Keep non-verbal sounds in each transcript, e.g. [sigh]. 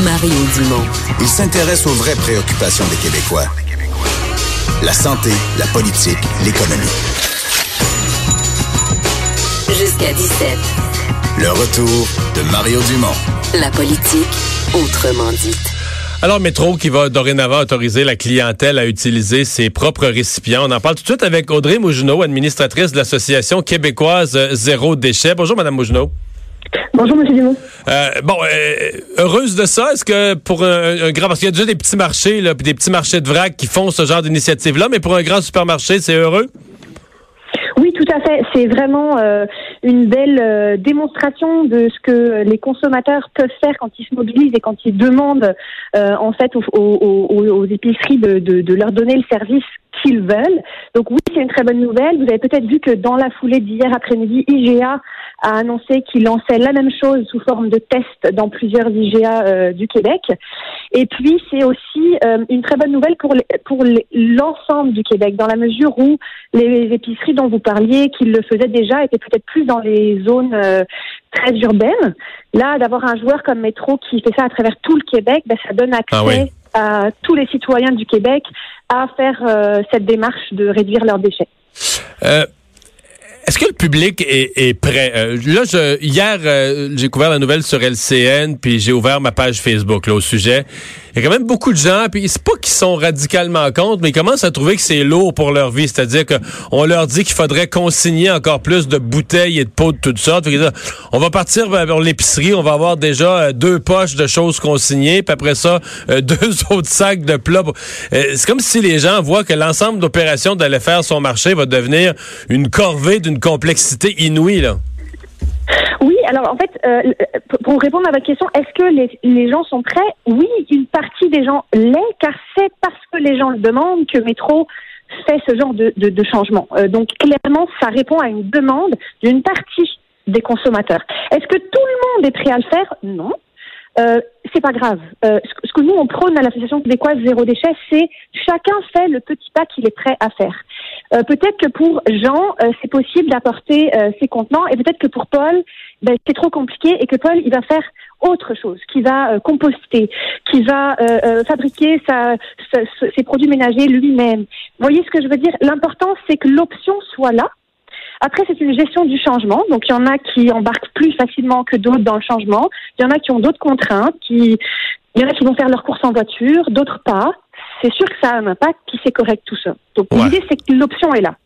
Mario Dumont. Il s'intéresse aux vraies préoccupations des Québécois. La santé, la politique, l'économie. Jusqu'à 17. Le retour de Mario Dumont. La politique, autrement dite. Alors, Métro qui va dorénavant autoriser la clientèle à utiliser ses propres récipients. On en parle tout de suite avec Audrey Mougenot, administratrice de l'Association québécoise Zéro Déchet. Bonjour, Madame Mougenot. Bonjour, M. Dumont. Euh, bon, euh, heureuse de ça. Est-ce que pour un, grand... Parce qu'il y a déjà des petits marchés, là, puis des petits marchés de vrac qui font ce genre d'initiative-là, mais pour un grand supermarché, c'est heureux? Oui, tout à fait. C'est vraiment euh, une belle euh, démonstration de ce que les consommateurs peuvent faire quand ils se mobilisent et quand ils demandent euh, en fait aux, aux, épiceries de, de, de, leur donner le service veulent. Donc oui, c'est une très bonne nouvelle. Vous avez peut-être vu que dans la foulée d'hier après-midi, IGA a annoncé qu'il lançait la même chose sous forme de test dans plusieurs IGA euh, du Québec. Et puis, c'est aussi euh, une très bonne nouvelle pour, pour l'ensemble du Québec, dans la mesure où les épiceries dont vous parliez, qui le faisaient déjà, étaient peut-être plus dans les zones euh, très urbaines. Là, d'avoir un joueur comme Métro qui fait ça à travers tout le Québec, ben, ça donne ah accès à tous les citoyens du Québec à faire cette démarche de réduire leurs déchets. Est-ce que le public est, prêt? Euh, là, je, hier, euh, j'ai couvert la nouvelle sur LCN, puis j'ai ouvert ma page Facebook là, au sujet. Il y a quand même beaucoup de gens, puis c'est pas qu'ils sont radicalement contre, mais ils commencent à trouver que c'est lourd pour leur vie. C'est-à-dire qu'on leur dit qu'il faudrait consigner encore plus de bouteilles et de pots de toutes sortes. on va partir vers l'épicerie, on va avoir déjà euh, deux poches de choses consignées, puis après ça, [laughs] deux autres sacs de plats. c'est comme si les gens voient que l'ensemble d'opérations d'aller faire son marché va devenir une corvée d'une complexité inouïe, là. Oui, alors en fait, euh, pour répondre à votre question, est-ce que les, gens sont prêts? Oui, une partie des gens l'est, car c'est parce que les gens le demandent que Métro fait ce genre de, changement. Euh, donc clairement, ça répond à une demande d'une partie des consommateurs. Est-ce que tout le monde est prêt à le faire? Non. Euh, c'est pas grave. Euh, ce, que nous on prône à l'association québécoise zéro déchet, c'est chacun fait le petit pas qu'il est prêt à faire. Euh, peut-être que pour Jean, euh, c'est possible d'apporter ses contenants, et peut-être que pour Paul, ben, c'est trop compliqué et que Paul, il va faire autre chose, qui va composter, qui va fabriquer sa, ses produits ménagers lui-même. Voyez ce que je veux dire? L'important, c'est que l'option soit là après, c'est une gestion du changement. Donc, il y en a qui embarquent plus facilement que d'autres dans le changement. Il y en a qui ont d'autres contraintes, qui, il y en a qui vont faire leurs courses en voiture, d'autres pas. C'est sûr que ça a un impact, puis c'est correct tout ça. Donc, l'idée, c'est que l'option est là.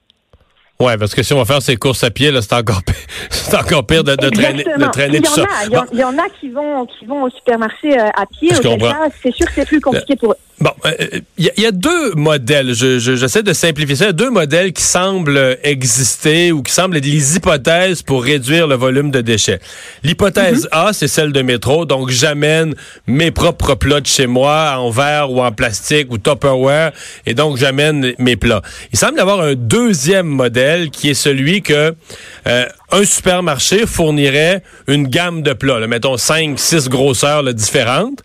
Ouais, parce que si on va faire ces courses à pied, c'est encore pire, [laughs] c'est encore pire de, traîner, de traîner tout ça. Il y, en a qui vont, qui vont au supermarché euh, à pied. C'est sûr que c'est plus compliqué pour eux. Bon, il euh, y, a deux modèles. Je, j'essaie de simplifier ça. Il y a deux modèles qui semblent exister ou qui semblent être les hypothèses pour réduire le volume de déchets. L'hypothèse mhm. A, c'est celle de métro. Donc, j'amène mes propres plats de chez moi en verre ou en plastique ou Tupperware et donc j'amène mes plats. Il semble y avoir un deuxième modèle qui est celui que euh, un supermarché fournirait une gamme de plats, là, mettons 5, 6 grosseurs différentes,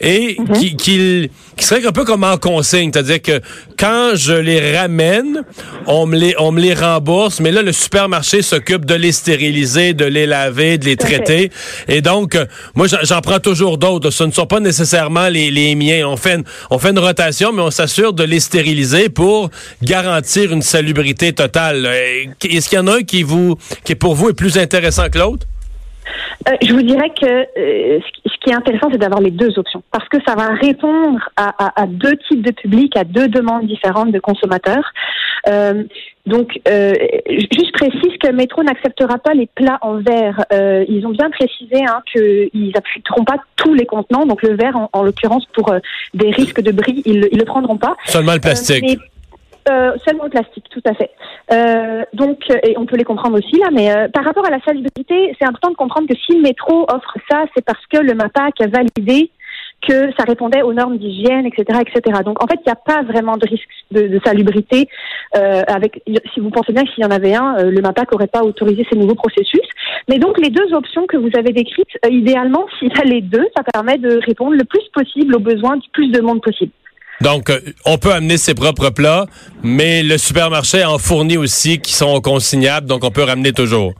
et mhm. qui, qui, qui, serait un peu comme en consigne, c'est-à-dire que quand je les ramène, on me les, on me les rembourse, mais là, le supermarché s'occupe de les stériliser, de les laver, de les traiter, et donc, euh, moi, j'en prends toujours d'autres. Ce ne sont pas nécessairement les, les miens. On fait, une, on fait une rotation, mais on s'assure de les stériliser pour garantir une salubrité totale. Est-ce qu'il y en a un qui vous, qui pour vous est plus intéressant que l'autre? Euh, je vous dirais que euh, ce qui est intéressant, c'est d'avoir les deux options, parce que ça va répondre à, deux types de publics, à deux demandes différentes de consommateurs. Euh, donc, juste précise que Métro n'acceptera pas les plats en verre. ils ont bien précisé hein, qu'ils n'appuieront pas tous les contenants, donc le verre, en, l'occurrence, pour des risques de bris, ils, ne le prendront pas. Seulement le plastique. Euh, seulement le plastique, tout à fait. Euh, donc, et on peut les comprendre aussi là, mais euh, par rapport à la salubrité, c'est important de comprendre que si le métro offre ça, c'est parce que le MAPAC a validé que ça répondait aux normes d'hygiène, etc., etc. Donc, en fait, il n'y a pas vraiment de risque de, salubrité. avec, si vous pensez bien que s'il y en avait un, le MAPAC n'aurait pas autorisé ces nouveaux processus. Mais donc, les deux options que vous avez décrites, idéalement, s'il y a les deux, ça permet de répondre le plus possible aux besoins du plus de monde possible. Donc, euh, on peut amener ses propres plats, mais le supermarché en fournit aussi qui sont consignables, donc on peut ramener toujours.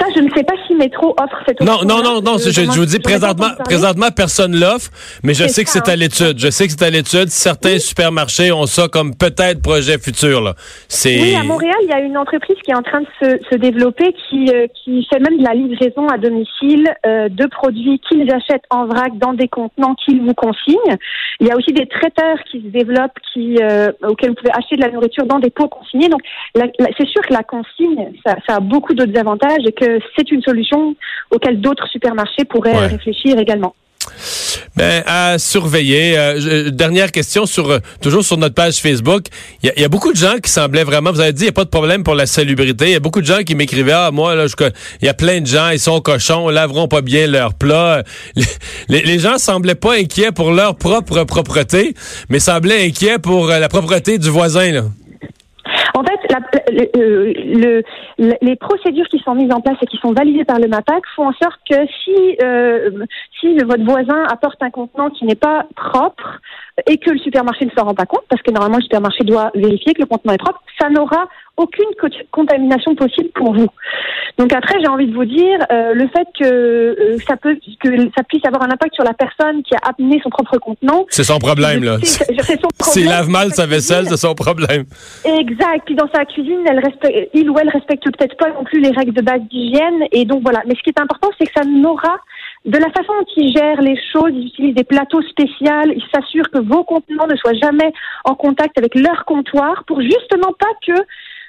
Ça, je ne sais pas si Métro offre cette Non, non, non, non, je, je vous dis présentement, présentement, personne l'offre, mais je sais que c'est à l'étude. Je sais que c'est à l'étude. Certains supermarchés ont ça comme peut-être projet futur. Là. Oui, à Montréal, il y a une entreprise qui est en train de se, se développer, qui, euh, qui fait même de la livraison à domicile euh, de produits qu'ils achètent en vrac dans des contenants qu'ils vous consignent. Il y a aussi des traiteurs qui se développent, qui, euh, auxquels vous pouvez acheter de la nourriture dans des pots consignés. Donc, c'est sûr que la consigne, ça, ça a beaucoup d'autres avantages et que c'est une solution auquel d'autres supermarchés pourraient réfléchir également. Ben, à surveiller. Euh, dernière question sur euh, toujours sur notre page Facebook. Il y, a beaucoup de gens qui semblaient vraiment. Vous avez dit il n'y a pas de problème pour la salubrité. Il y a beaucoup de gens qui m'écrivaient ah moi là, il y a plein de gens ils sont cochons, laveront pas bien leurs plats. [laughs] Les, les, gens semblaient pas inquiets pour leur propre propreté, mais semblaient inquiets pour euh, la propreté du voisin là. Le, les procédures qui sont mises en place et qui sont validées par le MAPAC font en sorte que si, euh, si votre voisin apporte un contenant qui n'est pas propre et que le supermarché ne s'en rend pas compte, parce que normalement le supermarché doit vérifier que le contenant est propre, ça n'aura aucune contamination possible pour vous. Donc après, j'ai envie de vous dire, euh, le fait que euh, ça peut, que ça puisse avoir un impact sur la personne qui a amené son propre contenant. C'est son problème là. [laughs] S'il lave mal sa vaisselle, c'est son problème. Exact. Puis dans sa cuisine, elle respecte, il ou elle respecte peut-être pas non plus les règles de base d'hygiène. Et donc voilà. Mais ce qui est important, c'est que ça n'aura de la façon dont ils gèrent les choses, ils utilisent des plateaux spéciaux, ils s'assurent que vos contenants ne soient jamais en contact avec leur comptoir pour justement pas que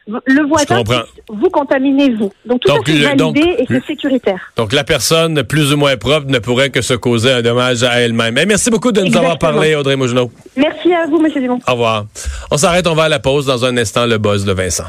le voisin vous contaminez vous. Donc tout ça c'est validé et c'est sécuritaire. Donc la personne plus ou moins propre ne pourrait que se causer un dommage à elle-même. Eh, merci beaucoup de nous avoir parlé, Audrey Mougenot. Merci à vous, M. Dumont. Au revoir. On s'arrête, on va à la pause dans un instant, le buzz de Vincent.